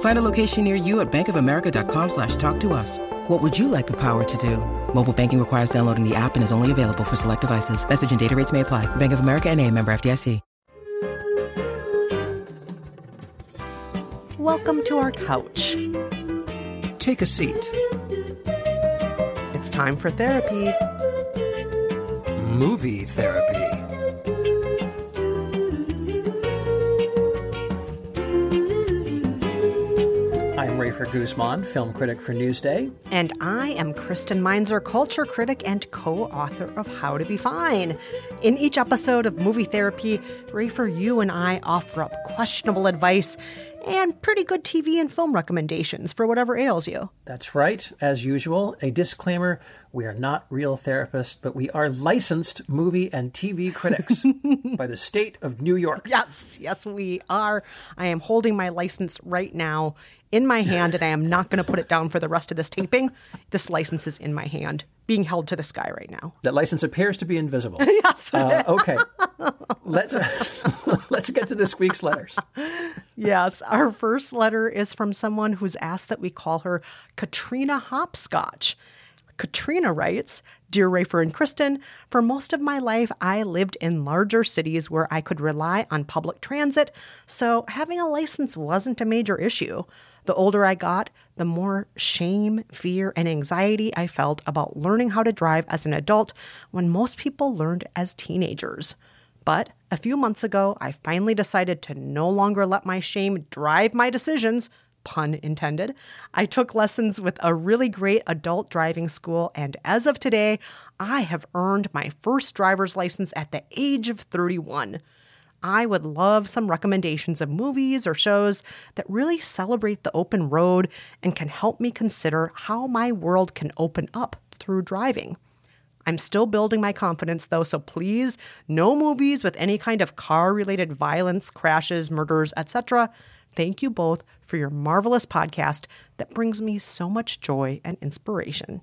Find a location near you at bankofamerica.com slash talk to us. What would you like the power to do? Mobile banking requires downloading the app and is only available for select devices. Message and data rates may apply. Bank of America and a member FDIC. Welcome to our couch. Take a seat. It's time for therapy. Movie therapy. I'm Rafer Guzman, film critic for Newsday. And I am Kristen Meinzer, culture critic and co author of How to Be Fine. In each episode of Movie Therapy, Rafer, you and I offer up questionable advice and pretty good TV and film recommendations for whatever ails you. That's right. As usual, a disclaimer we are not real therapists, but we are licensed movie and TV critics by the state of New York. Yes, yes, we are. I am holding my license right now in my hand, and I am not going to put it down for the rest of this taping. This license is in my hand, being held to the sky right now. That license appears to be invisible. yes. Uh, okay. let's let's get to this week's letters. Yes, our first letter is from someone who's asked that we call her Katrina Hopscotch. Katrina writes Dear Rafer and Kristen, for most of my life, I lived in larger cities where I could rely on public transit, so having a license wasn't a major issue. The older I got, the more shame, fear, and anxiety I felt about learning how to drive as an adult when most people learned as teenagers. But a few months ago, I finally decided to no longer let my shame drive my decisions pun intended. I took lessons with a really great adult driving school, and as of today, I have earned my first driver's license at the age of 31. I would love some recommendations of movies or shows that really celebrate the open road and can help me consider how my world can open up through driving. I'm still building my confidence though, so please, no movies with any kind of car related violence, crashes, murders, etc. Thank you both for your marvelous podcast that brings me so much joy and inspiration.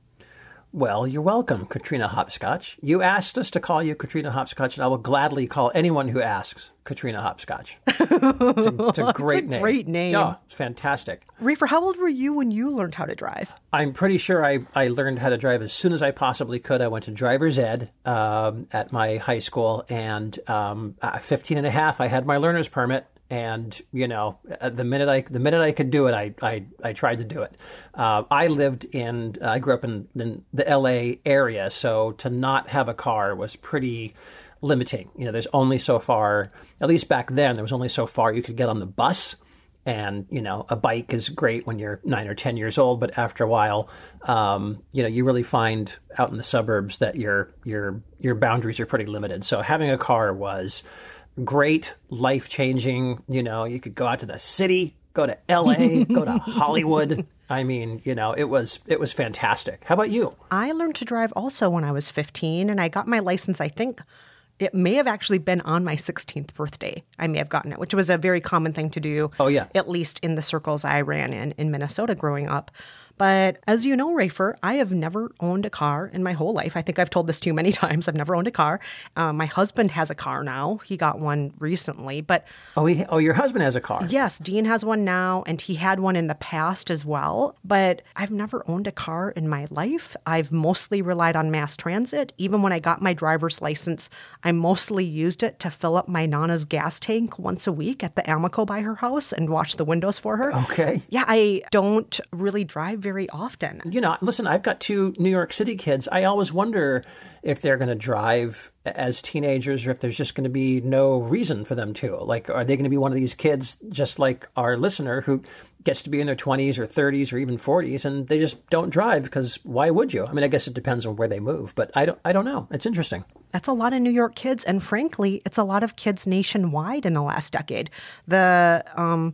Well, you're welcome, Katrina Hopscotch. You asked us to call you Katrina Hopscotch, and I will gladly call anyone who asks Katrina Hopscotch. It's a, it's a great it's a name. great name. Yeah, it's fantastic. Rafer, how old were you when you learned how to drive? I'm pretty sure I, I learned how to drive as soon as I possibly could. I went to driver's ed um, at my high school, and um, at 15 and a half, I had my learner's permit and you know the minute I the minute I could do it, I I, I tried to do it. Uh, I lived in I grew up in, in the L.A. area, so to not have a car was pretty limiting. You know, there's only so far. At least back then, there was only so far you could get on the bus. And you know, a bike is great when you're nine or ten years old, but after a while, um, you know, you really find out in the suburbs that your your your boundaries are pretty limited. So having a car was great, life changing. You know, you could go out to the city, go to LA, go to Hollywood. I mean, you know, it was it was fantastic. How about you? I learned to drive also when I was 15, and I got my license, I think. It may have actually been on my 16th birthday. I may have gotten it, which was a very common thing to do. Oh, yeah. At least in the circles I ran in in Minnesota growing up. But as you know, Rafer, I have never owned a car in my whole life. I think I've told this too many times. I've never owned a car. Uh, my husband has a car now. He got one recently, but Oh, he, oh, your husband has a car. Yes, Dean has one now, and he had one in the past as well. But I've never owned a car in my life. I've mostly relied on mass transit. Even when I got my driver's license, I mostly used it to fill up my Nana's gas tank once a week at the Amoco by her house and wash the windows for her. Okay. Yeah, I don't really drive very often. You know, listen, I've got two New York City kids. I always wonder if they're going to drive as teenagers or if there's just going to be no reason for them to. Like, are they going to be one of these kids, just like our listener, who gets to be in their 20s or 30s or even 40s and they just don't drive because why would you? I mean, I guess it depends on where they move, but I don't, I don't know. It's interesting. That's a lot of New York kids. And frankly, it's a lot of kids nationwide in the last decade. The, um,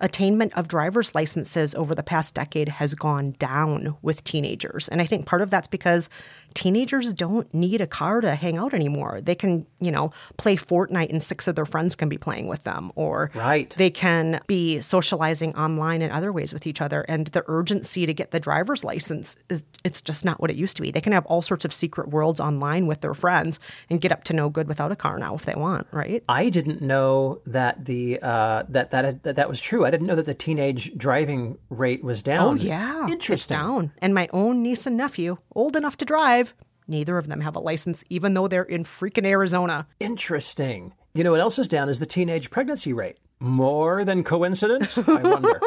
attainment of driver's licenses over the past decade has gone down with teenagers. And I think part of that's because teenagers don't need a car to hang out anymore. They can, you know, play Fortnite and six of their friends can be playing with them or right. they can be socializing online in other ways with each other and the urgency to get the driver's license is it's just not what it used to be. They can have all sorts of secret worlds online with their friends and get up to no good without a car now if they want, right? I didn't know that the uh, that, that that that was true. I didn't know that the teenage driving rate was down. Oh yeah. Interesting. It's down. And my own niece and nephew, old enough to drive, Neither of them have a license, even though they're in freaking Arizona. Interesting. You know what else is down is the teenage pregnancy rate. More than coincidence? I wonder.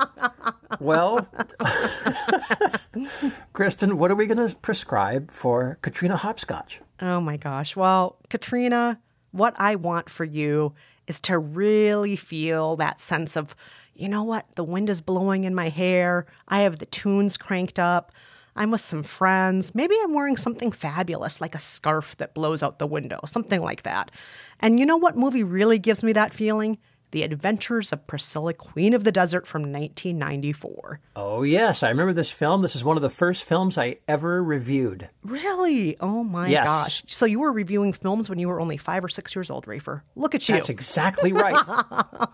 well, Kristen, what are we going to prescribe for Katrina Hopscotch? Oh my gosh. Well, Katrina, what I want for you is to really feel that sense of, you know what? The wind is blowing in my hair. I have the tunes cranked up. I'm with some friends. Maybe I'm wearing something fabulous, like a scarf that blows out the window, something like that. And you know what movie really gives me that feeling? The Adventures of Priscilla, Queen of the Desert from 1994. Oh, yes. I remember this film. This is one of the first films I ever reviewed. Really? Oh, my yes. gosh. So you were reviewing films when you were only five or six years old, Rafer. Look at you. That's exactly right.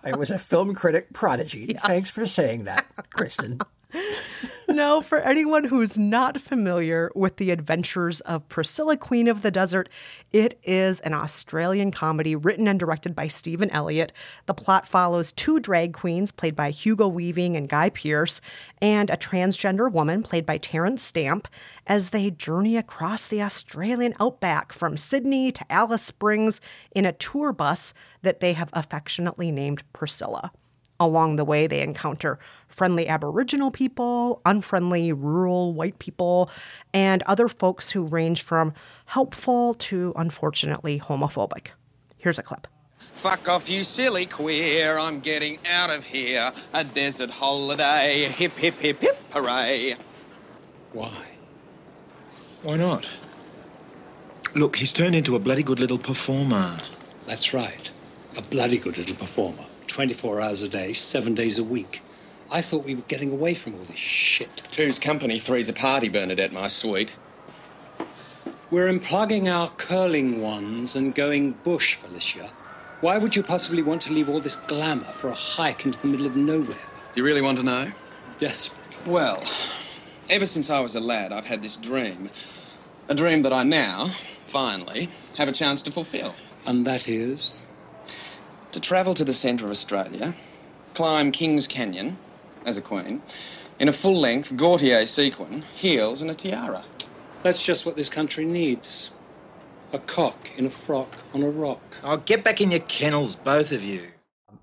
I was a film critic prodigy. Yes. Thanks for saying that, Kristen. now, for anyone who's not familiar with the adventures of Priscilla, Queen of the Desert, it is an Australian comedy written and directed by Stephan Elliott. The plot follows two drag queens, played by Hugo Weaving and Guy Pearce, and a transgender woman, played by Terence Stamp, as they journey across the Australian outback from Sydney to Alice Springs in a tour bus that they have affectionately named Priscilla. Along the way, they encounter friendly Aboriginal people, unfriendly rural white people, and other folks who range from helpful to unfortunately homophobic. Here's a clip. Fuck off, you silly queer. I'm getting out of here. A desert holiday. Hip, hip, hip, hip, hooray. Why? Why not? Look, he's turned into a bloody good little performer. That's right. A bloody good little performer. 24 hours a day, seven days a week. I thought we were getting away from all this shit. Two's company, three's a party, Bernadette, my sweet. We're unplugging our curling ones and going bush, Felicia. Why would you possibly want to leave all this glamour for a hike into the middle of nowhere? Do you really want to know? Desperate. Well, ever since I was a lad, I've had this dream. A dream that I now, finally, have a chance to fulfill. And that is? To travel to the centre of Australia, climb King's Canyon as a queen, in a full length Gaultier sequin, heels, and a tiara. That's just what this country needs. A cock in a frock on a rock. Oh, get back in your kennels, both of you.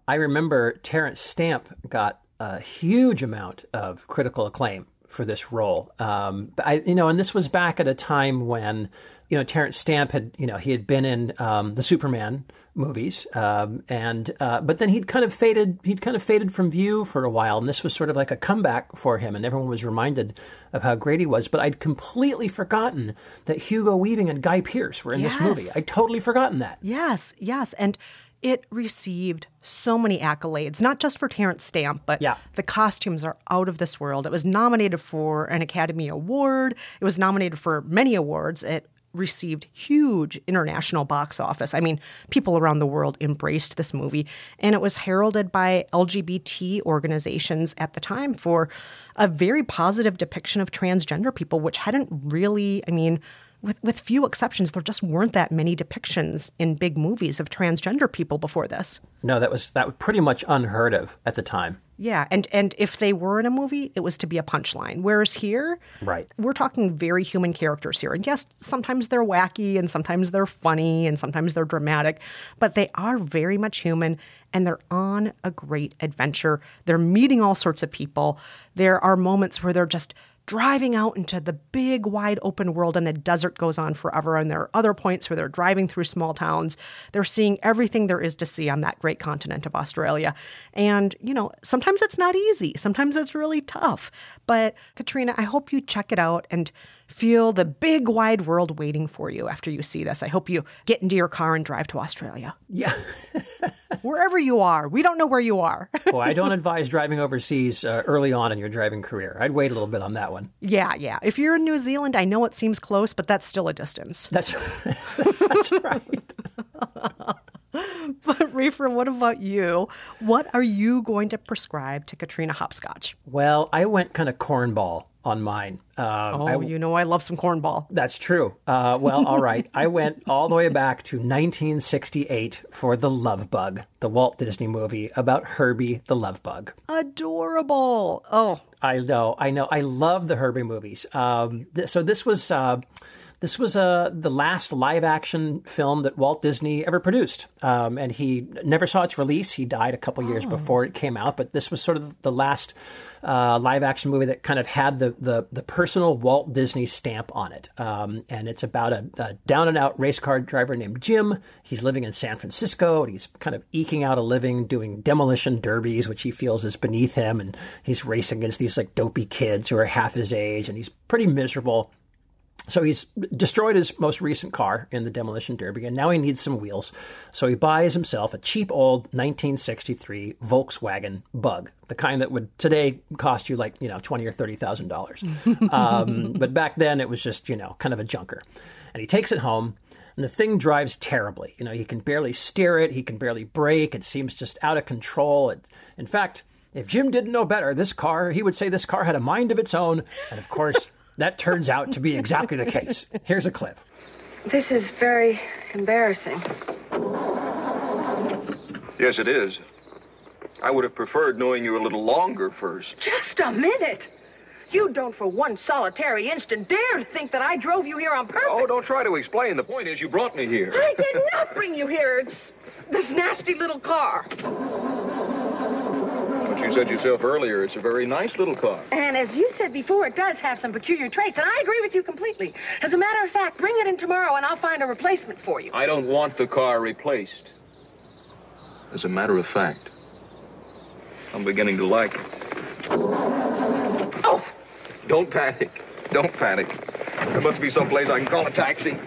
I remember Terence Stamp got a huge amount of critical acclaim for this role. Um, I, you know, and this was back at a time when, you know, Terence Stamp had, you know, he had been in um, the Superman movies, um, and uh, but then he'd kind of faded, he'd kind of faded from view for a while, and this was sort of like a comeback for him, and everyone was reminded of how great he was. But I'd completely forgotten that Hugo Weaving and Guy Pearce were in yes. this movie. I'd totally forgotten that. Yes, yes, and it received so many accolades, not just for Terence Stamp, but yeah. the costumes are out of this world. It was nominated for an Academy Award. It was nominated for many awards. It received huge international box office. I mean, people around the world embraced this movie, and it was heralded by LGBT organizations at the time for a very positive depiction of transgender people, which hadn't really, I mean, with, with few exceptions, there just weren't that many depictions in big movies of transgender people before this. No, that was that was pretty much unheard of at the time. Yeah, and and if they were in a movie, it was to be a punchline. Whereas here, Right. we're talking very human characters here. And yes, sometimes they're wacky and sometimes they're funny and sometimes they're dramatic, but they are very much human and they're on a great adventure. They're meeting all sorts of people. There are moments where they're just driving out into the big wide open world and the desert goes on forever. And there are other points where they're driving through small towns. They're seeing everything there is to see on that great continent of australia. And you know sometimes it's not easy. Sometimes it's really tough. But katrina i hope you check it out. And feel the big wide world waiting for you after you see this i hope you get into your car and drive to australia Yeah. wherever you are we don't know where you are well, I don't advise driving overseas uh, early on in your driving career. I'd wait a little bit on that one. yeah yeah if you're in new zealand i know it seems close but that's still a distance That's right. that's right. But Rafer, what about you? What are you going to prescribe to Katrina Hopscotch? Well, I went kind of cornball on mine. Um, Oh, I- you know I love some cornball. That's true. Uh, well, all right. I went all the way back to 1968 for The Love Bug, the Walt Disney movie about Herbie the Love Bug. Adorable. Oh, I know, I know. I love the Herbie movies. Um, th- so this was uh, this was uh, the last live action film that Walt Disney ever produced, um, and he never saw its release. He died a couple years before it came out, but this was sort of the last uh, live action movie that kind of had the, the the personal Walt Disney stamp on it. Um, and it's about a, a down and out race car driver named Jim. He's living in San Francisco and he's kind of eking out a living doing demolition derbies, which he feels is beneath him. And he's racing against these like dopey kids who are half his age, and he's pretty miserable. So he's destroyed his most recent car in the demolition derby, and now he needs some wheels. So he buys himself a cheap old 1963 Volkswagen Bug, the kind that would today cost you like you know twenty or thirty thousand dollars. Um, but back then it was just you know kind of a junker. And he takes it home, and the thing drives terribly. You know he can barely steer it, he can barely brake. It seems just out of control. It, in fact, if Jim didn't know better, this car he would say this car had a mind of its own, and of course. That turns out to be exactly the case. Here's a clip. This is very embarrassing. Yes, it is. I would have preferred knowing you a little longer first. Just a minute. You don't for one solitary instant dare to think that I drove you here on purpose. Oh, don't try to explain. The point is, you brought me here. I did not bring you here. It's this nasty little car. But you said yourself earlier, it's a very nice little car. And as you said before, it does have some peculiar traits, and I agree with you completely. As a matter of fact, bring it in tomorrow and I'll find a replacement for you. I don't want the car replaced. As a matter of fact, I'm beginning to like it. Oh, Don't panic. Don't panic. There must be some place I can call a taxi.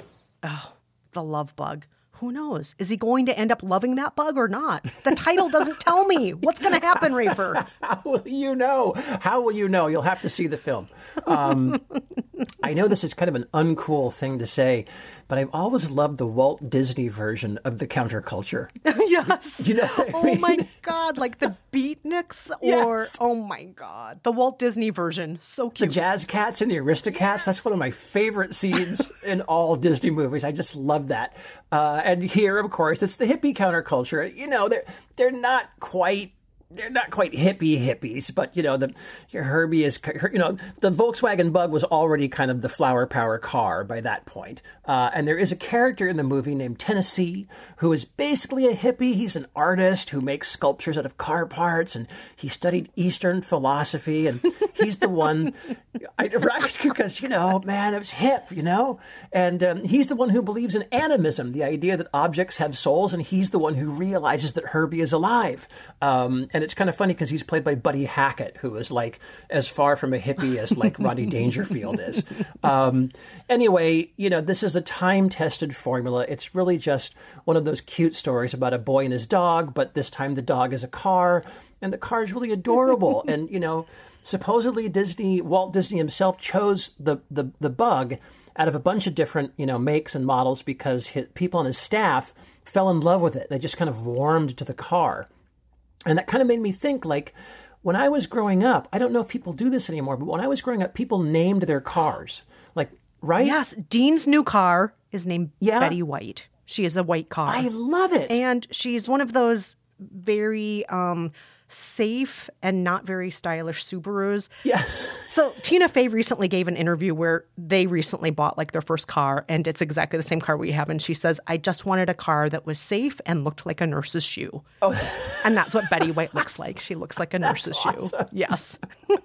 Oh, the love bug. Who knows? Is he going to end up loving that bug or not? The title doesn't tell me. What's going to happen, Rafer? How will you know? How will you know? You'll have to see the film. Um, I know this is kind of an uncool thing to say, but I've always loved the Walt Disney version of the counterculture. yes. You know oh mean? my God. Like the beatniks or, Yes. oh my God, the Walt Disney version. So cute. The. Jazz Cats and the Aristocats, that's one of my favorite scenes in all Disney movies. I just love that. Uh, and here, of course, it's the hippie counterculture. You know, they're, they're not quite. They're not quite hippie hippies, but you know the your Herbie is you know the Volkswagen Bug was already kind of the flower power car by that point. Uh, and there is a character in the movie named Tennessee who is basically a hippie. He's an artist who makes sculptures out of car parts, and he studied Eastern philosophy. And he's the one, I, right? Because you know, man, it was hip, you know. And um, he's the one who believes in animism, the idea that objects have souls, and he's the one who realizes that Herbie is alive. Um, and it's kind of funny because he's played by Buddy Hackett, who is like as far from a hippie as like Rodney Dangerfield is. Um, anyway, you know, this is a time tested formula. It's really just one of those cute stories about a boy and his dog, but this time the dog is a car, and the car is really adorable. and, you know, supposedly Disney, Walt Disney himself chose the, the, the bug out of a bunch of different, you know, makes and models because his, people on his staff fell in love with it. They just kind of warmed to the car. And that kind of made me think like when I was growing up, I don't know if people do this anymore, but when I was growing up, people named their cars. Like, right? Yes. Dean's new car is named Yeah. Betty White. She is a white car. I love it. and she's one of those very um, safe and not very stylish Subarus. Yeah. So Tina Fey recently gave an interview where they recently bought like their first car and it's exactly the same car we have. And she says, I just wanted a car that was safe and looked like a nurse's shoe. Oh. And that's what Betty White looks like. She looks like a nurse's shoe. Yes.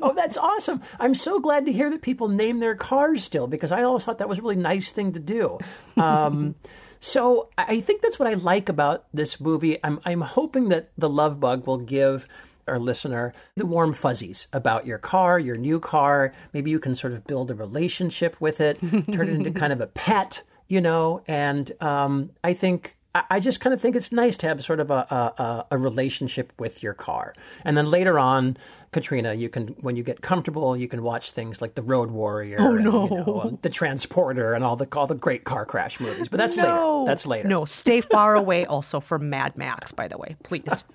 oh, that's awesome. I'm so glad to hear that people name their cars still because I always thought that was a really nice thing to do. Um, So I think that's what I like about this movie. I'm I'm hoping that the Love Bug will give our listener the warm fuzzies about your car, your new car. Maybe you can sort of build a relationship with it, turn it into kind of a pet, you know. And um, I think I just kind of think it's nice to have sort of a, a, a relationship with your car. And then later on, Katrina, you can when you get comfortable, you can watch things like The Road Warrior, Oh, and, no. you know, um, The Transporter, and all the all the great car crash movies. But that's no. later. That's later. No, stay far away also from Mad Max, by the way, please.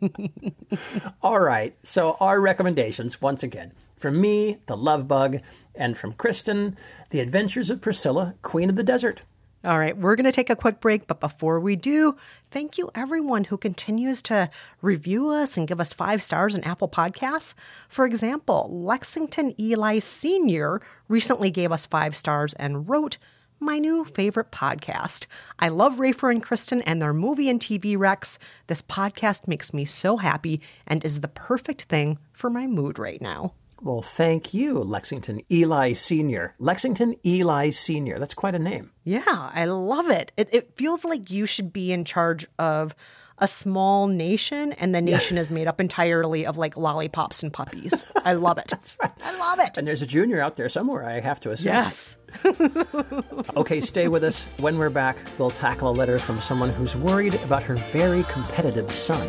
All right. So our recommendations once again from me, The Love Bug, and from Kristen, The Adventures of Priscilla, Queen of the Desert. All right, we're going to take a quick break, but before we do, thank you everyone who continues to review us and give us five stars in Apple Podcasts. For example, Lexington Eli Sr. recently gave us five stars and wrote, my new favorite podcast. I love Rafer and Kristen and their movie and TV recs. This podcast makes me so happy and is the perfect thing for my mood right now. Well, thank you, Lexington Eli Sr. Lexington Eli Sr. That's quite a name. Yeah, I love it. It, it feels like you should be in charge of a small nation, and the nation is made up entirely of like lollipops and puppies. I love it. I love it. And there's a junior out there somewhere, I have to assume. Yes. okay, stay with us. When we're back, we'll tackle a letter from someone who's worried about her very competitive son.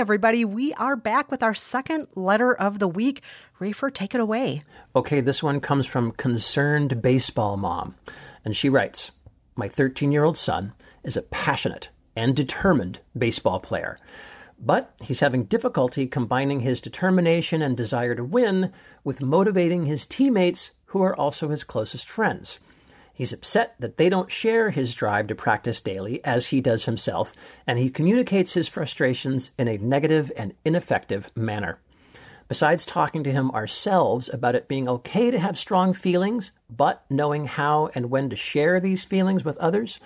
Everybody, we are back with our second letter of the week. Rafer, take it away. Okay, this one comes from Concerned Baseball Mom. And she writes My 13 year old son is a passionate and determined baseball player, but he's having difficulty combining his determination and desire to win with motivating his teammates, who are also his closest friends. He's upset that they don't share his drive to practice daily as he does himself, and he communicates his frustrations in a negative and ineffective manner. Besides talking to him ourselves about it being okay to have strong feelings, but knowing how and when to share these feelings with others,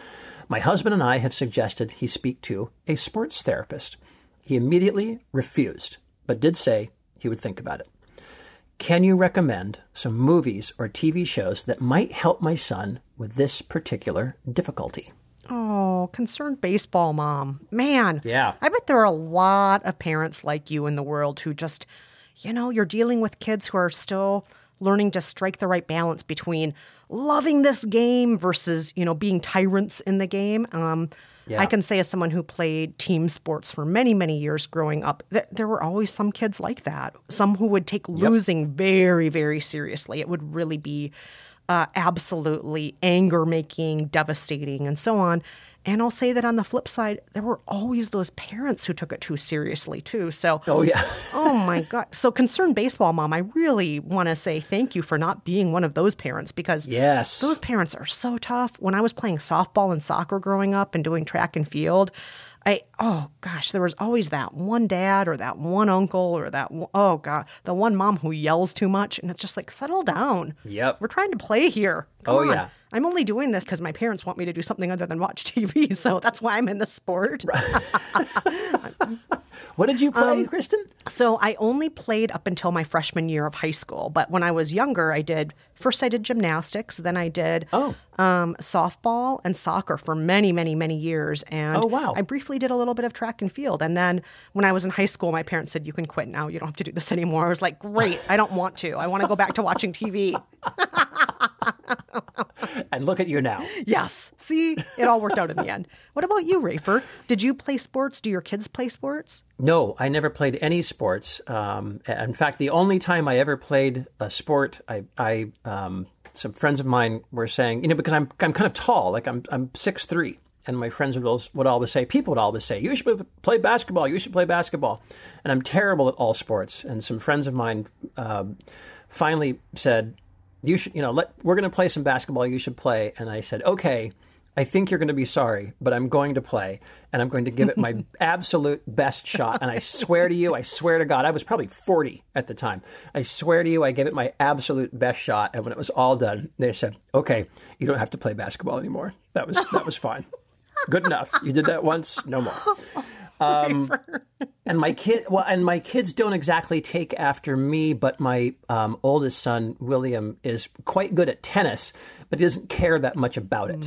my husband and I have suggested he speak to a sports therapist. He immediately refused, but did say he would think about it. Can you recommend some movies or TV shows that might help my son with this particular difficulty? Oh, concerned baseball mom. Man. Yeah. I bet there are a lot of parents like you in the world who just, you know, you're dealing with kids who are still learning to strike the right balance between loving this game versus, you know, being tyrants in the game. Um, Yeah. I can say, as someone who played team sports for many, many years growing up, that there were always some kids like that. Some who would take losing very, very seriously. It would really be uh, absolutely anger making, devastating, and so on. And I'll say that on the flip side, there were always those parents who took it too seriously, too. So, Oh, yeah. oh my God. So, concerned baseball mom, I really want to say thank you for not being one of those parents because Yes. those parents are so tough. When I was playing softball and soccer growing up and doing track and field, I, oh gosh, there was always that one dad or that one uncle or that, oh God, the one mom who yells too much. And it's just like, settle down. Yep. We're trying to play here. Come Oh, on. yeah. I'm only doing this because my parents want me to do something other than watch TV. So that's why I'm in the sport. What did you play, Um, Kristen? So I only played up until my freshman year of high school. But when I was younger, I did first I did gymnastics, then I did oh. um, softball and soccer for many, many, many years. And Oh, wow. I briefly did a little bit of track and field. And then when I was in high school, my parents said, "You can quit now. You don't have to do this anymore." I was like, "Great! I don't want to. I want to go back to watching TV." And look at you now. Yes. See, it all worked out in the end. What about you, Rafer? Did you play sports? Do your kids play sports? No, I never played any sports. Um, in fact, the only time I ever played a sport, I, I um, some friends of mine were saying, you know, because I'm I'm kind of tall, like I'm I'm six three, and my friends would always, would always say, people would always say, you should play basketball, you should play basketball, and I'm terrible at all sports. And some friends of mine um, finally said, you should, you know, let we're going to play some basketball. You should play. And I said, okay. I think you're going to be sorry, but I'm going to play and I'm going to give it my absolute best shot. And I swear to you, I swear to God, I was probably 40 at the time. I swear to you, I gave it my absolute best shot. And when it was all done, they said, okay, you don't have to play basketball anymore. That was, that was fine. Good enough. You did that once, no more. Um, and my kid, well, and my kids don't exactly take after me, but my um, oldest son William is quite good at tennis, but he doesn't care that much about it.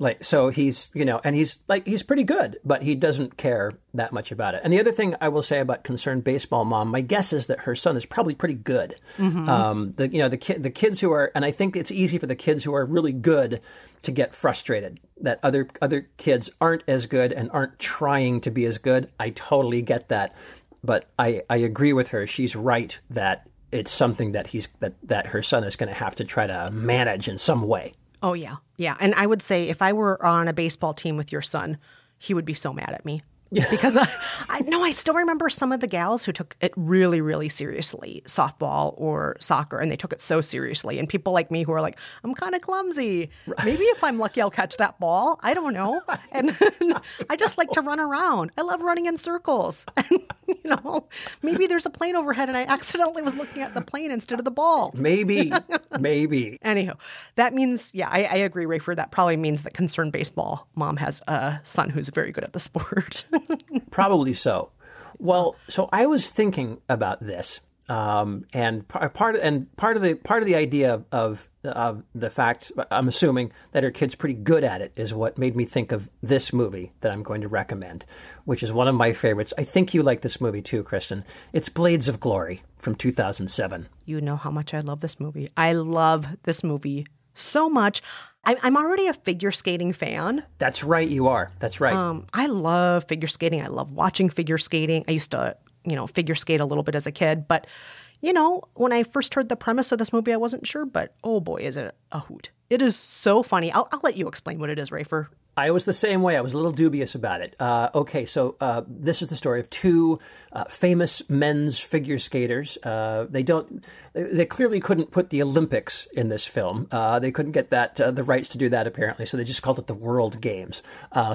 Like so, he's you know, and he's like he's pretty good, but he doesn't care that much about it. And the other thing I will say about concerned baseball mom, my guess is that her son is probably pretty good. Mhm. Um, the you know the kid the kids who are, and I think it's easy for the kids who are really good to get frustrated that other other kids aren't as good and aren't trying to be as good. I totally get that, but I I agree with her. She's right that it's something that he's that that her son is going to have to try to manage in some way. Oh, yeah. Yeah. And I would say if I were on a baseball team with your son, he would be so mad at me. Because I, I no, I still remember some of the gals who took it really, really seriously, softball or soccer, and they took it so seriously. And people like me who are like, I'm kind of clumsy. Maybe if I'm lucky, I'll catch that ball. I don't know. And I just like to run around. I love running in circles. And, you know, maybe there's a plane overhead, and I accidentally was looking at the plane instead of the ball. Maybe, maybe. Anyhow, that means, yeah, I, I agree, Rafer. That probably means that concerned baseball mom has a son who's very good at the sport. Probably so. Well, so I was thinking about this, um, and par- part of, and part of the part of the idea of of the fact I'm assuming that her kid's pretty good at it is what made me think of this movie that I'm going to recommend, which is one of my favorites. I think you like this movie too, Kristen. It's Blades of Glory from 2007. you know how much I love this movie. I love this movie so much. I, I'm already a figure skating fan. That's right, you are. That's right. Um, I love figure skating. I love watching figure skating. I used to, you know, figure skate a little bit as a kid, but you know, when I first heard the premise of this movie, I wasn't sure, but oh boy, is it a hoot! It is so funny. I'll, I'll let you explain what it is, Rafer. I was the same way. I was a little dubious about it. Uh, okay, so uh, this is the story of two uh, famous men's figure skaters. Uh, they don't. They, they clearly couldn't put the Olympics in this film. Uh, they couldn't get that uh, the rights to do that apparently. So they just called it the World Games.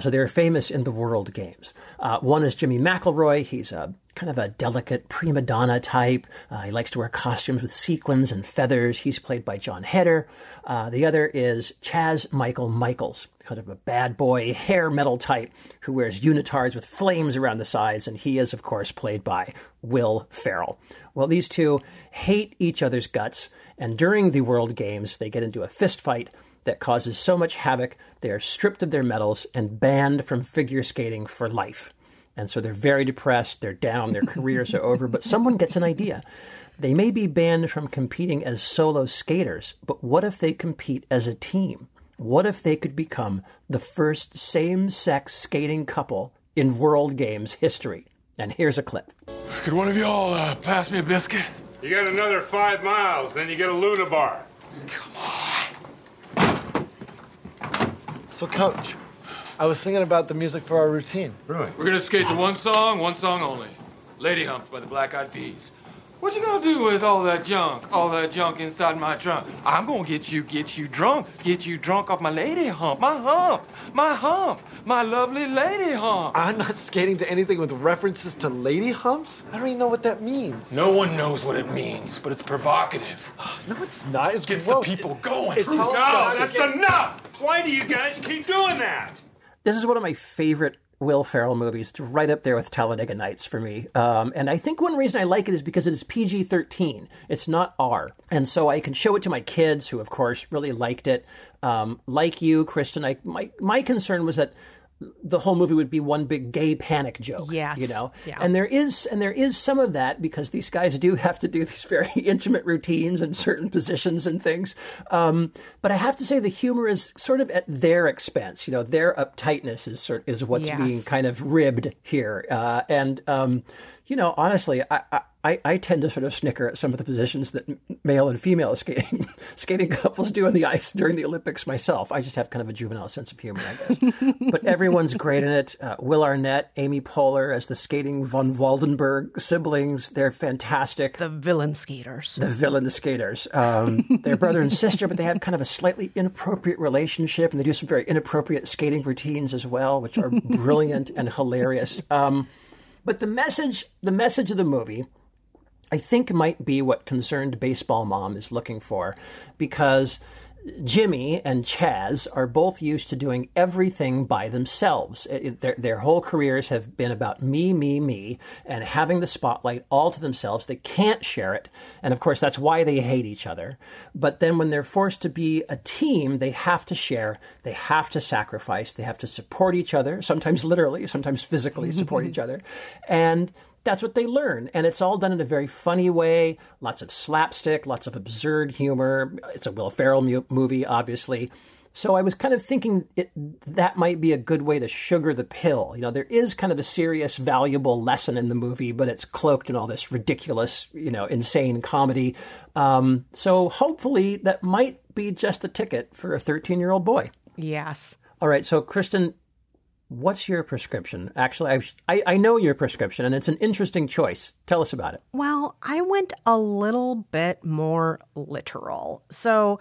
So they were famous in the World Games. One is Jimmy McElroy. He's a kind of a delicate prima donna type. Uh, he likes to wear costumes with sequins and feathers. He's played by Jon Heder. Uh, the other is Chaz Michael Michaels, kind of a bad boy hair metal type who wears unitards with flames around the sides, and he is, of course, played by Will Ferrell. Well, these two hate each other's guts, and during the World Games, they get into a fist fight that causes so much havoc they are stripped of their medals and banned from figure skating for life. And so they're very depressed, they're down, their careers are over. But someone gets an idea. They may be banned from competing as solo skaters, but what if they compete as a team? What if they could become the first same sex skating couple in World Games history? And here's a clip. Could one of y'all uh, pass me a biscuit? You got another five miles, then you get a Luna bar. Come on. So, coach, I was thinking about the music for our routine. Really? We're gonna skate to one song, one song only. Lady Hump by the Black Eyed Peas. What you gonna do with all that junk, all that junk inside my trunk? I'm gonna get you, get you drunk, get you drunk off my lady hump, my hump, my hump, my lovely lady hump. I'm not skating to anything with references to lady humps. I don't even know what that means. No one knows what it means, but it's provocative. No, it's not. It's Gets gross. the people going. It's No, disgusting. that's enough! Why do you guys keep doing that? This is one of my favorite Will Ferrell movies, right up there with Talladega Nights for me. Um, and I think one reason I like it is because it is PG 13. It's not R. And so I can show it to my kids, who, of course, really liked it. Um, like you, Kristen, I, my, my concern was that the whole movie would be one big gay panic joke. Yes. You know? Yeah. And there is and there is some of that because these guys do have to do these very intimate routines and certain positions and things. Um, but I have to say the humor is sort of at their expense. You know, their uptightness is sort is what's Yes. being kind of ribbed here. Uh, and um, you know, honestly, I, I I I tend to sort of snicker at some of the positions that male and female skating skating couples do on the ice during the Olympics. Myself, I just have kind of a juvenile sense of humor, I guess. but everyone's great in it. Uh, Will Arnett, Amy Poehler as the skating von Waldenberg siblings. They're fantastic. The villain skaters. The villain skaters. Um, they're brother and sister, but they have kind of a slightly inappropriate relationship, and they do some very inappropriate skating routines as well, which are brilliant and hilarious. Um, but the message, the message of the movie, I think might be what concerned baseball mom is looking for, because Jimmy and Chaz are both used to doing everything by themselves. It- it- their, their whole careers have been about me, me, me, and having the spotlight all to themselves. They can't share it. And of course, that's why they hate each other. But then when they're forced to be a team, they have to share, they have to sacrifice, they have to support each other, sometimes literally, sometimes physically support each other. And that's what they learn. And it's all done in a very funny way. Lots of slapstick, lots of absurd humor. It's a Will Ferrell mu- movie, obviously. So I was kind of thinking it, that might be a good way to sugar the pill. You know, there is kind of a serious, valuable lesson in the movie, but it's cloaked in all this ridiculous, you know, insane comedy. Um, so hopefully that might be just a ticket for a 13 year old boy. Yes. All right. So, Kristen, what's your prescription? Actually, I, I, I know your prescription, and it's an interesting choice. Tell us about it. Well, I went a little bit more literal. So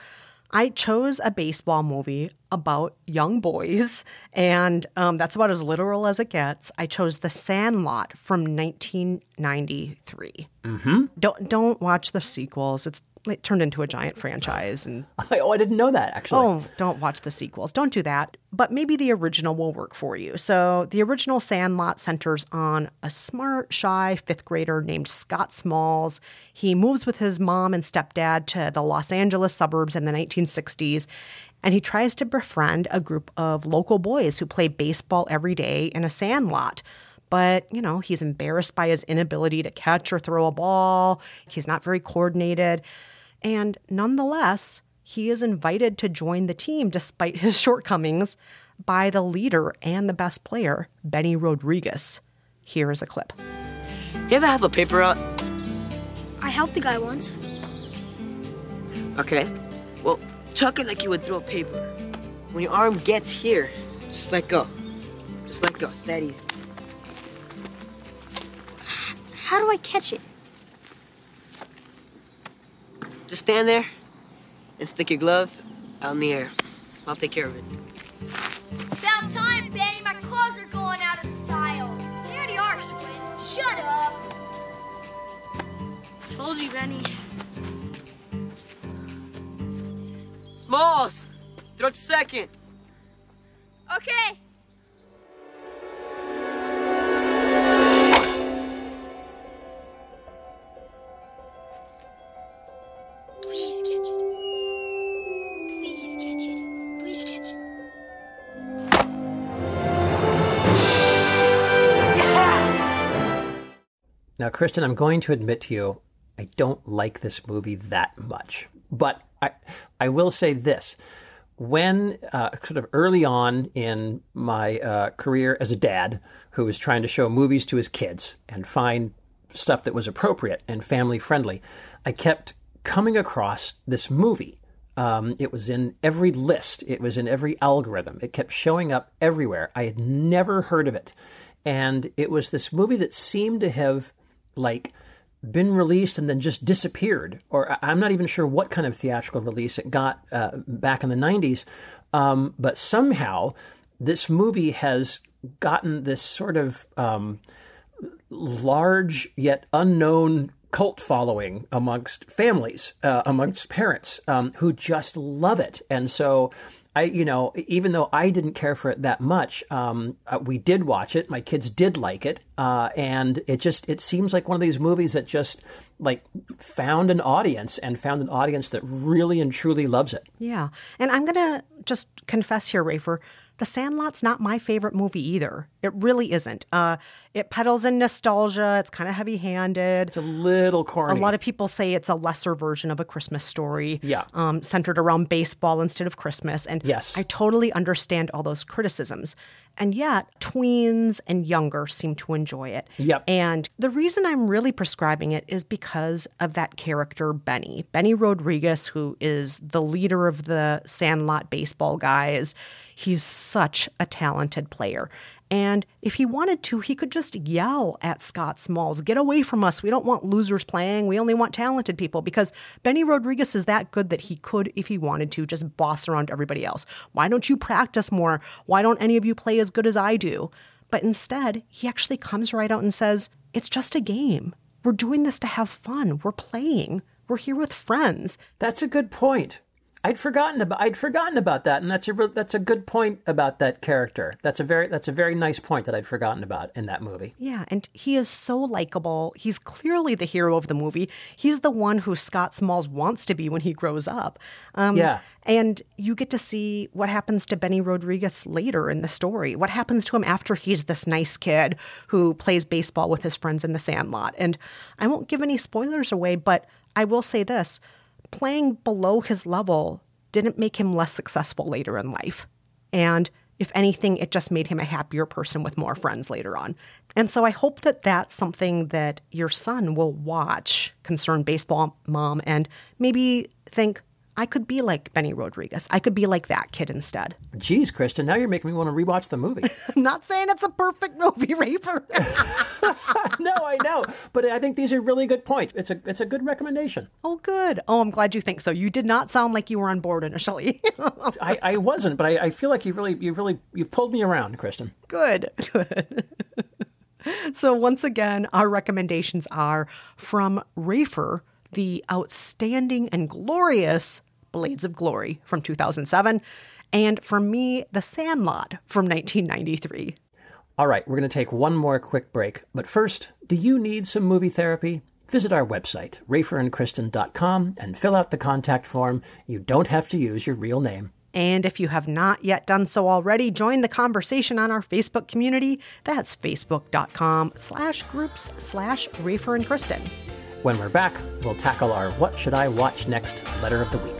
I chose a baseball movie about young boys, and um, that's about as literal as it gets. I chose The Sandlot from 1993. Mm-hmm. Don't don't watch the sequels. It's it turned into a giant franchise, and oh, I didn't know that actually. Oh, don't watch the sequels. Don't do that. But maybe the original will work for you. So the original Sandlot centers on a smart, shy fifth grader named Scott Smalls. He moves with his mom and stepdad to the Los Angeles suburbs in the 1960s. And he tries to befriend a group of local boys who play baseball every day in a sandlot. But, you know, he's embarrassed by his inability to catch or throw a ball. He's not very coordinated. And nonetheless, he is invited to join the team despite his shortcomings by the leader and the best player, Benny Rodriguez. Here is a clip. You ever have a paper out? I helped a guy once. Okay. Well, chuck it like you would throw a paper. When your arm gets here, just let go. Just let go. It's that easy. How do I catch it? Just stand there and stick your glove out in the air. I'll take care of it. About time, Benny. My claws are going out of style. They already are. Shut up. Told you, Benny. Smalls! Throw it to second. Okay. Now, Kristen, I'm going to admit to you, I don't like this movie that much. But I, I will say this. When uh, sort of early on in my uh, career as a dad who was trying to show movies to his kids and find stuff that was appropriate and family friendly, I kept coming across this movie. Um, it was in every list, it was in every algorithm, it kept showing up everywhere. I had never heard of it. And it was this movie that seemed to have, like, been released and then just disappeared, or I'm not even sure what kind of theatrical release it got uh, back in the 90s. Um, but somehow this movie has gotten this sort of um, large yet unknown cult following amongst families, uh, amongst parents um, who just love it. And so I, you know, even though I didn't care for it that much, um, uh, we did watch it. My kids did like it, uh, and it just it seems like one of these movies that just like found an audience and found an audience that really and truly loves it. Yeah. And I'm to just confess here, Rafer, The Sandlot's not my favorite movie either. It really isn't. Uh, it peddles in nostalgia. It's kind of heavy handed. It's a little corny. A lot of people say it's a lesser version of a Christmas story. Yeah. Um, centered around baseball instead of Christmas. And yes. I totally understand all those criticisms. And yet, tweens and younger seem to enjoy it. Yep. And the reason I'm really prescribing it is because of that character, Benny. Benny Rodriguez, who is the leader of the Sandlot baseball guys. He's such a talented player. And if he wanted to, he could just yell at Scott Smalls, Get away from us. We don't want losers playing. We only want talented people. Because Benny Rodriguez is that good that he could, if he wanted to, just boss around everybody else. Why don't you practice more? Why don't any of you play as good as I do? But instead, he actually comes right out and says, It's just a game. We're doing this to have fun. We're playing. We're here with friends. That's a good point. I'd forgotten about I'd forgotten about that, and that's a that's a good point about that character. That's a very that's a very nice point that I'd forgotten about in that movie. Yeah, and he is so likable. He's clearly the hero of the movie. He's the one who Scott Smalls wants to be when he grows up. Um, Yeah. And you get to see what happens to Benny Rodriguez later in the story. What happens to him after he's this nice kid who plays baseball with his friends in the sandlot. And I won't give any spoilers away, but I will say this playing below his level didn't make him less successful later in life. And if anything, it just made him a happier person with more friends later on. And so I hope that that's something that your son will watch, Concerned Baseball Mom, and maybe think, I could be like Benny Rodriguez. I could be like that kid instead. Geez, Kristen, now you're making me want to rewatch the movie. I'm not saying it's a perfect movie, Rafer. no, I know, but I think these are really good points. It's a it's a good recommendation. oh, good. Oh, I'm glad you think so. You did not sound like you were on board initially. I, I wasn't, but I, I feel like you really you really you pulled me around, Kristen. Good, good. so, once again, our recommendations are from Rafer, the outstanding and glorious Blades of Glory from 2007, and for me, The Sandlot from 1993. All right, we're going to take one more quick break. But first, do you need some movie therapy? Visit our website, raferandkristen.com, and fill out the contact form. You don't have to use your real name. And if you have not yet done so already, join the conversation on our Facebook community. That's facebook.com slash groups slash Rafer and Kristen. When we're back, we'll tackle our What Should I Watch Next letter of the week.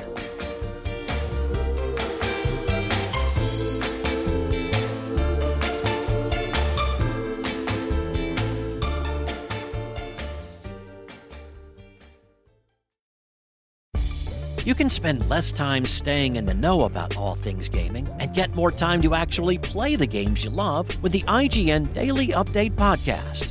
You can spend less time staying in the know about all things gaming and get more time to actually play the games you love with the IGN Daily Update podcast.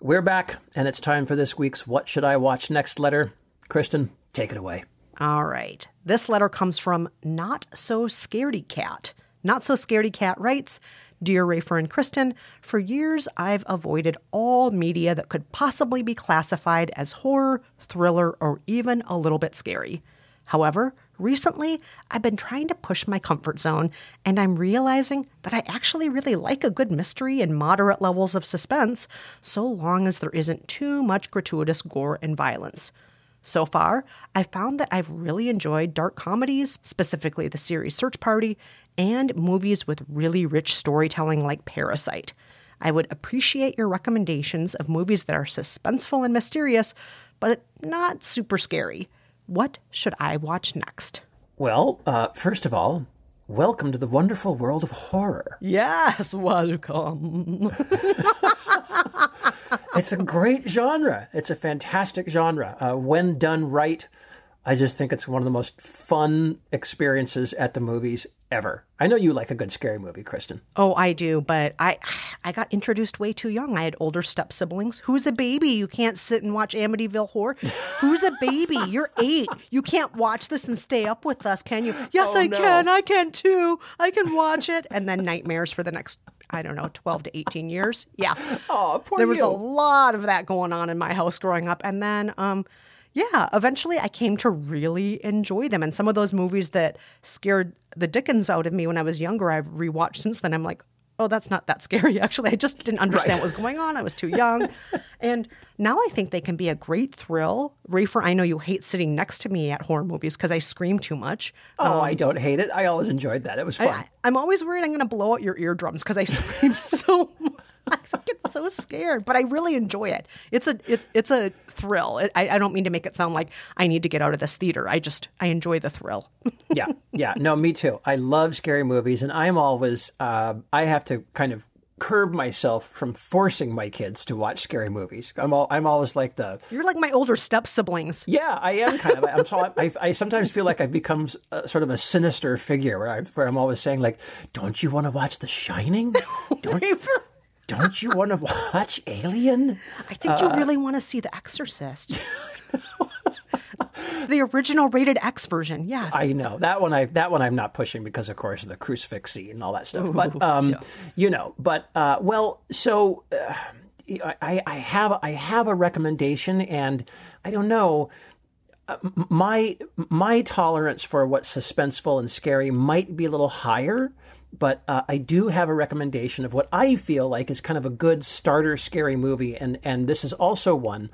We're back, and it's time for this week's What Should I Watch Next letter. Kristen, take it away. All right. This letter comes from Not So Scaredy Cat. Not So Scaredy Cat writes Dear Rafer and Kristen, for years I've avoided all media that could possibly be classified as horror, thriller, or even a little bit scary. However, recently I've been trying to push my comfort zone, and I'm realizing that I actually really like a good mystery and moderate levels of suspense, so long as there isn't too much gratuitous gore and violence. So far, I've found that I've really enjoyed dark comedies, specifically the series Search Party, and movies with really rich storytelling like Parasite. I would appreciate your recommendations of movies that are suspenseful and mysterious, but not super scary. What should I watch next? Well, uh, first of all, welcome to the wonderful world of horror. Yes, welcome. it's a great genre. It's a fantastic genre. Uh, when done right, I just think it's one of the most fun experiences at the movies ever. I know you like a good scary movie, Kristen. Oh, I do, but I I got introduced way too young. I had older step siblings. Who's a baby? You can't sit and watch Amityville Horror. Who's a baby? You're eight. You can't watch this and stay up with us, can you? Yes, Oh, I no. can. I can too. I can watch it. And then nightmares for the next I don't know, 12 to 18 years. Yeah. Oh, poor There was you. a lot of that going on in my house growing up. And then um yeah, eventually I came to really enjoy them. And some of those movies that scared the dickens out of me when I was younger, I've rewatched since then. I'm like, oh, that's not that scary, actually. I just didn't understand what was going on. I was too young. and now I think they can be a great thrill. Rafer, I know you hate sitting next to me at horror movies because I scream too much. Oh, Um, I don't hate it. I always enjoyed that. It was fun. I, I'm always worried I'm going to blow out your eardrums because I scream so much. I get so scared, but I really enjoy it. It's a it's it's a thrill. It, I, I don't mean to make it sound like I need to get out of this theater. I just I enjoy the thrill. yeah, yeah. No, me too. I love scary movies, and I'm always uh, I have to kind of curb myself from forcing my kids to watch scary movies. I'm all, I'm always like the You're like my older step siblings. yeah, I am kind of. I'm so I, I sometimes feel like I've become uh sort of a sinister figure where I where I'm always saying like, don't you want to watch The Shining? Don't, don't you want to watch Alien? I think you Uh, really want to see The Exorcist. the original rated X version. Yes. I know that one. I that one I'm not pushing because, of course, of the crucifix scene and all that stuff. Ooh, but um, yeah. you know, but uh, well, so uh, I, I have I have a recommendation, and I don't know. Uh, my my tolerance for what's suspenseful and scary might be a little higher, but uh, I do have a recommendation of what I feel like is kind of a good starter scary movie, and and this is also one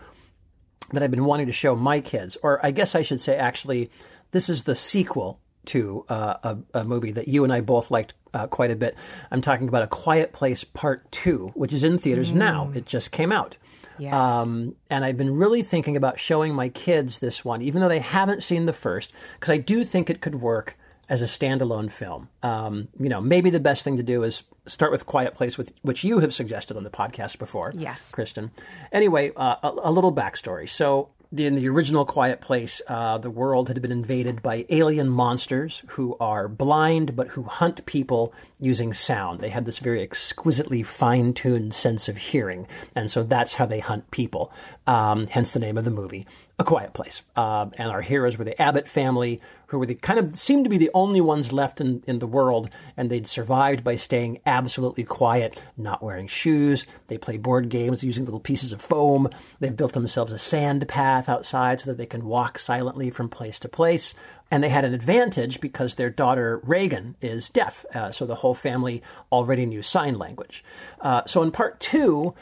that I've been wanting to show my kids, or I guess I should say, actually, this is the sequel to uh, a, a movie that you and I both liked uh, quite a bit. I'm talking about A Quiet Place Part Two, which is in theaters Mm. now. It just came out. Yes. Um, and I've been really thinking about showing my kids this one, even though they haven't seen the first, because I do think it could work as a standalone film. Um, you know, maybe the best thing to do is start with Quiet Place, with, which you have suggested on the podcast before. Yes. Kristen. Anyway, uh, a, a little backstory. So, in the original Quiet Place, uh, the world had been invaded by alien monsters who are blind but who hunt people using sound. They have this very exquisitely fine tuned sense of hearing, and so that's how they hunt people. Um, hence the name of the movie, A Quiet Place. Uh, and our heroes were the Abbott family, who were the kind of seemed to be the only ones left in, in the world, and they'd survived by staying absolutely quiet, not wearing shoes. They play board games using little pieces of foam. They've built themselves a sand path outside so that they can walk silently from place to place. And they had an advantage because their daughter Regan is deaf, uh, so the whole family already knew sign language. Uh, so in part two,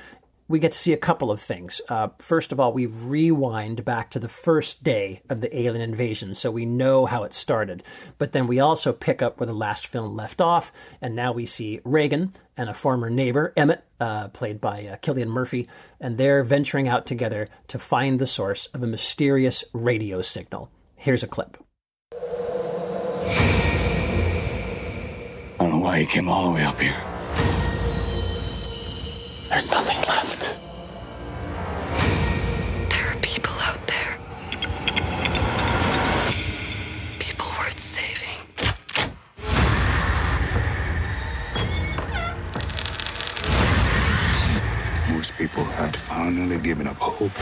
we get to see a couple of things. Uh, first of all, we rewind back to the first day of the alien invasion, so we know how it started. But then we also pick up where the last film left off, and now we see Regan and a former neighbor, Emmett, uh, played by uh, Cillian Murphy, and they're venturing out together to find the source of a mysterious radio signal. Here's a clip. I don't know why he came all the way up here. There's nothing people had finally given up hope.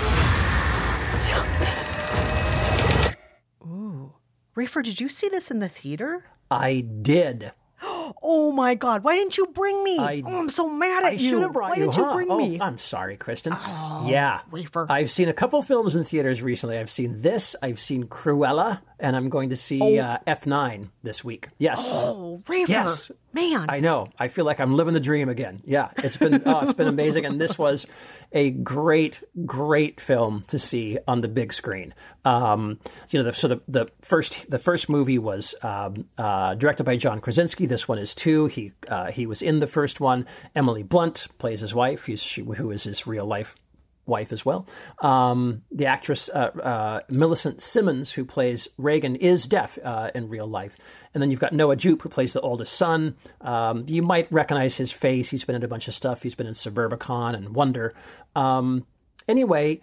Ooh. Rafer, did you see this in the theater? I did. Oh, Oh my God! Why didn't you bring me? I- oh, I'm so mad at I you. should have brought Why you. didn't huh? you bring oh, me? I'm sorry, Kristen. yeah, Rafer. I've seen a couple films in theaters recently. I've seen this. I've seen Cruella, and I'm going to see Oh. uh, F9 this week. Yes. Oh, Rafer. Yes. Man. I know. I feel like I'm living the dream again. Yeah, it's been oh, it's been amazing, and this was a great, great film to see on the big screen. Um, you know, the, so the, the first the first movie was um, uh, directed by John Krasinski. This one is too. He uh, he was in the first one. Emily Blunt plays his wife, she, who is his real life wife as well. Um, the actress uh, uh, Millicent Simmonds, who plays Regan, is deaf uh, in real life. And then you've got Noah Jupe, who plays the oldest son. Um, you might recognize his face. He's been in a bunch of stuff. He's been in Suburbicon and Wonder. Um, anyway,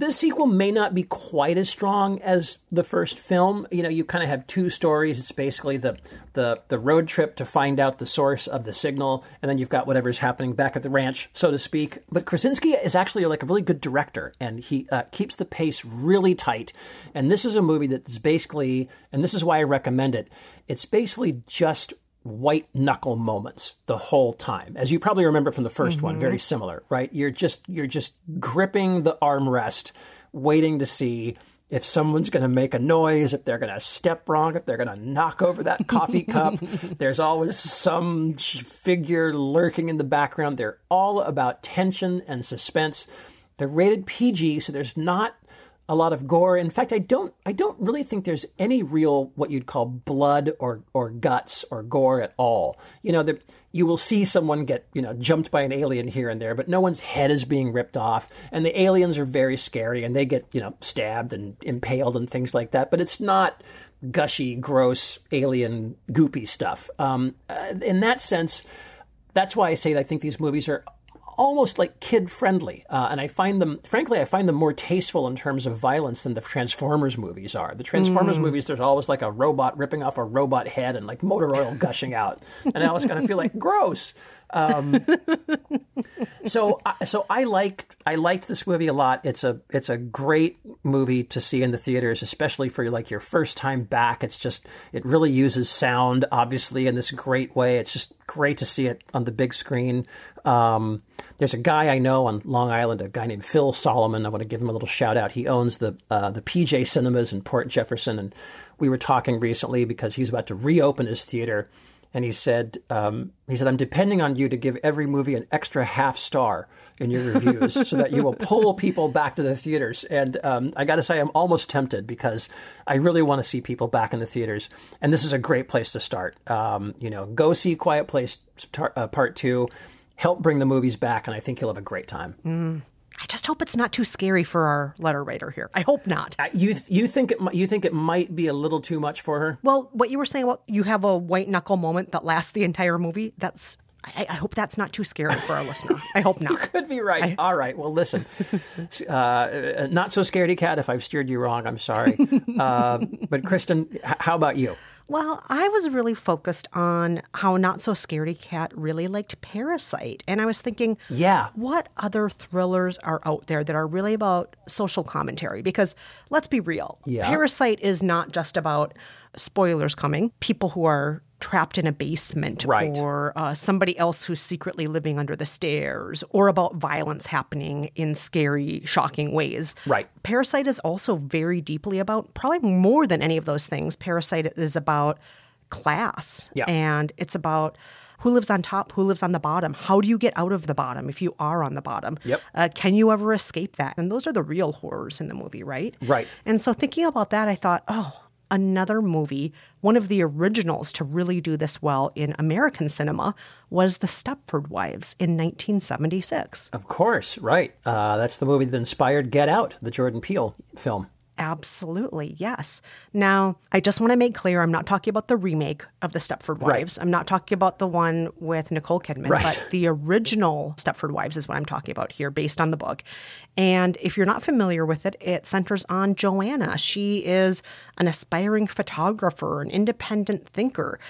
the sequel may not be quite as strong as the first film. You know, you kind of have two stories. It's basically the, the the road trip to find out the source of the signal, and then you've got whatever's happening back at the ranch, so to speak. But Krasinski is actually like a really good director, and he uh, keeps the pace really tight. And this is a movie that's basically, and this is why I recommend it. It's basically just white knuckle moments the whole time as you probably remember from the 1st one Mhm. very similar right? You're just you're just gripping the armrest waiting to see if someone's going to make a noise if they're going to step wrong if they're going to knock over that coffee cup. There's always some figure lurking in the background. They're all about tension and suspense. They're rated pg so there's not a lot of gore. In fact, I don't I don't really think there's any real what you'd call blood or or guts or gore at all. You know, the, you will see someone get you know jumped by an alien here and there, but no one's head is being ripped off, and the aliens are very scary and they get you know stabbed and impaled and things like that. But it's not gushy, gross alien goopy stuff. Um, uh, in that sense, that's why I say that I think these movies are almost like kid friendly. Uh, and I find them, frankly, I find them more tasteful in terms of violence than the Transformers movies are. The Transformers Mm. movies, there's always like a robot ripping off a robot head and like motor oil gushing out. And I always kind of feel like gross. Um, so, so I liked I liked this movie a lot. It's a it's a great movie to see in the theaters, especially for like your first time back. It's just it really uses sound, obviously, in this great way. It's just great to see it on the big screen. Um, there's a guy I know on Long Island, a guy named Phil Solomon. I want to give him a little shout out. He owns the uh, the PJ Cinemas in Port Jefferson, and we were talking recently because he's about to reopen his theater and he said, um, he said, I'm depending on you to give every movie an extra half star in your reviews so that you will pull people back to the theaters. And um, I got to say, I'm almost tempted because I really want to see people back in the theaters. And this is a great place to start. Um, you know, go see Quiet Place tar- uh, Part Two. Help bring the movies back, and I think you'll have a great time. Mm. I just hope it's not too scary for our letter writer here. I hope not. You you think it you think it might be a little too much for her? Well, what you were saying, well, you have a white knuckle moment that lasts the entire movie. That's. I, I hope that's not too scary for our listener. I hope not. Could be right. All right. Well, listen. Uh, not so scaredy cat. If I've steered you wrong, I'm sorry. Uh, but Kristen, h- how about you? Well, I was really focused on how Not So Scaredy Cat really liked Parasite. And I was thinking, Yeah. what other thrillers are out there that are really about social commentary? Because let's be real, Yeah. Parasite is not just about spoilers coming, people who are trapped in a basement Right. or uh, somebody else who's secretly living under the stairs or about violence happening in scary, shocking ways. Right. Parasite is also very deeply about, probably more than any of those things, Parasite is about class. Yeah. And it's about who lives on top, who lives on the bottom. How do you get out of the bottom if you are on the bottom? Yep. Uh, can you ever escape that? And those are the real horrors in the movie, right? Right. And so thinking about that, I thought, oh, another movie, one of the originals to really do this well in American cinema was The Stepford Wives in 1976. Of course, right. Uh, that's the movie that inspired Get Out, the Jordan Peele film. Absolutely, yes. Now, I just want to make clear I'm not talking about the remake of The Stepford Right. Wives. I'm not talking about the one with Nicole Kidman, Right. but the original Stepford Wives is what I'm talking about here, based on the book. And if you're not familiar with it, it centers on Joanna. She is an aspiring photographer, an independent thinker,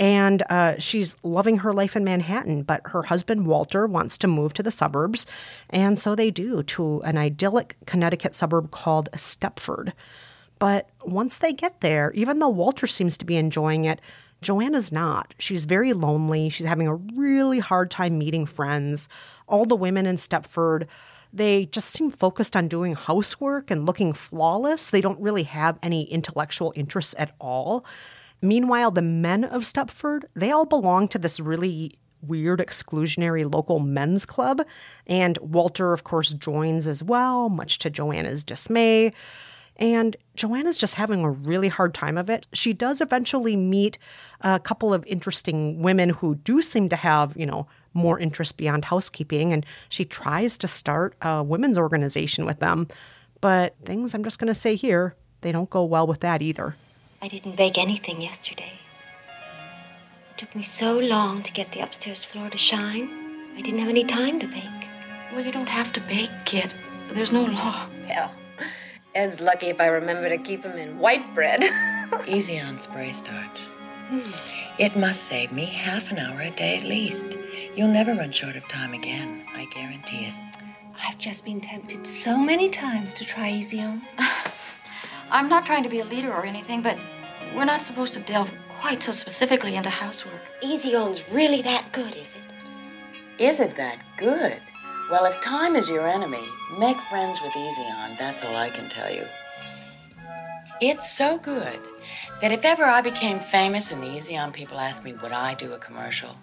and uh, she's loving her life in Manhattan. But her husband, Walter, wants to move to the suburbs. And so they do to an idyllic Connecticut suburb called Stepford. But once they get there, even though Walter seems to be enjoying it, Joanna's not. She's very lonely. She's having a really hard time meeting friends. All the women in Stepford, they just seem focused on doing housework and looking flawless. They don't really have any intellectual interests at all. Meanwhile, the men of Stepford, they all belong to this really weird exclusionary local men's club. And Walter, of course, joins as well, much to Joanna's dismay. And Joanna's just having a really hard time of it. She does eventually meet a couple of interesting women who do seem to have, you know, more interest beyond housekeeping. And she tries to start a women's organization with them. But things I'm just going to say here, they don't go well with that either. I didn't bake anything yesterday. It took me so long to get the upstairs floor to shine. I didn't have any time to bake. Well, you don't have to bake, kid. There's no law. Hell, Ed's lucky if I remember to keep him in white bread. Easy on spray starch. Hmm. It must save me half an hour a day at least. You'll never run short of time again, I guarantee it. I've just been tempted so many times to try Easy On. I'm not trying to be a leader or anything, but we're not supposed to delve quite so specifically into housework. Easy On's really that good, is it? Is it that good? Well, if time is your enemy, make friends with Easy On. That's all I can tell you. It's so good that if ever I became famous and the Easy On people asked me would I do a commercial,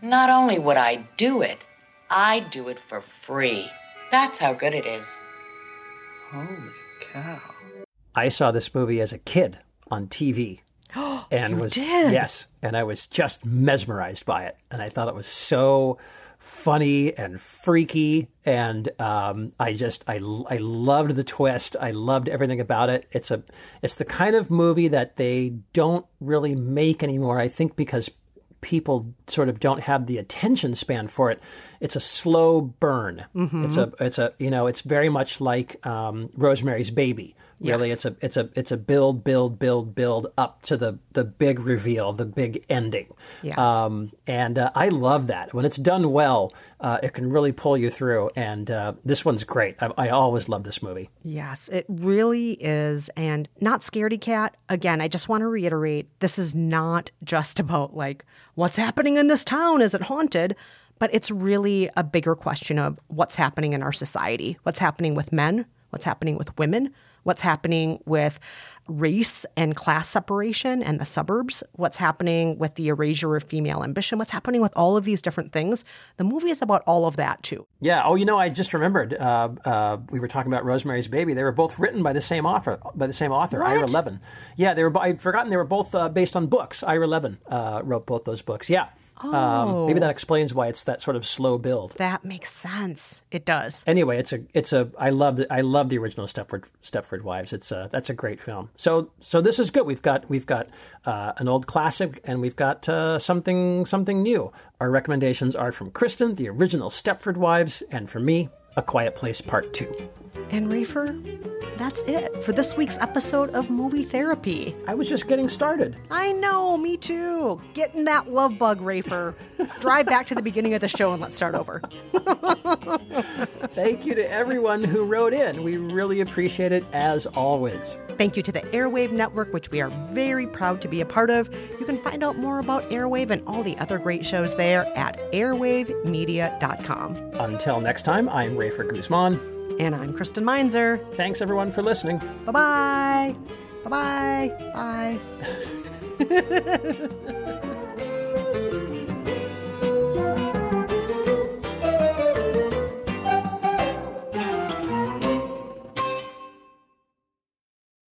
not only would I do it, I'd do it for free. That's how good it is. Holy cow. I saw this movie as a kid on TV. and You was did? yes, and I was just mesmerized by it, and I thought it was so funny and freaky, and um, I just I I loved the twist. I loved everything about it. It's a it's the kind of movie that they don't really make anymore. I think because people sort of don't have the attention span for it. It's a slow burn. Mhm. It's a it's a you know it's very much like um, Rosemary's Baby. Really, Yes. it's a it's a it's a build build build build up to the the big reveal, the big ending. Yes. Um, and uh, I love that when it's done well, uh, it can really pull you through. And uh, this one's great. I, I always love this movie. Yes, it really is. And not Scaredy Cat. Again, I just want to reiterate this is not just about like what's happening in this town. Is it haunted? But it's really a bigger question of what's happening in our society, what's happening with men, what's happening with women, what's happening with race and class separation and the suburbs, what's happening with the erasure of female ambition, what's happening with all of these different things. The movie is about all of that too. Yeah. Oh, you know, I just remembered. Uh, uh, we were talking about Rosemary's Baby. They were both written by the same author. By the same author, Ira Levin. Yeah, they were. I'd forgotten they were both uh, based on books. Ira Levin uh, wrote both those books. Yeah. Oh. Um, maybe that explains why it's that sort of slow build. That makes sense. It does. Anyway, it's a it's a I love the, I love the original Stepford Stepford Wives. It's a that's a great film. So so this is good. We've got we've got uh, an old classic and we've got uh, something something new. Our recommendations are from Kristen, the original Stepford Wives, and for me, A Quiet Place Part Two. And Rafer, that's it for this week's episode of Movie Therapy. I was just getting started. I know, me too. Getting that love bug, Rafer. Drive back to the beginning of the show and let's start over. Thank you to everyone who wrote in. We really appreciate it as always. Thank you to the Airwave Network, which we are very proud to be a part of. You can find out more about Airwave and all the other great shows there at airwavemedia.com. Until next time, I'm Rafer Guzman. And I'm Kristen Meinzer. Thanks everyone for listening. Bye bye. Bye bye. Bye.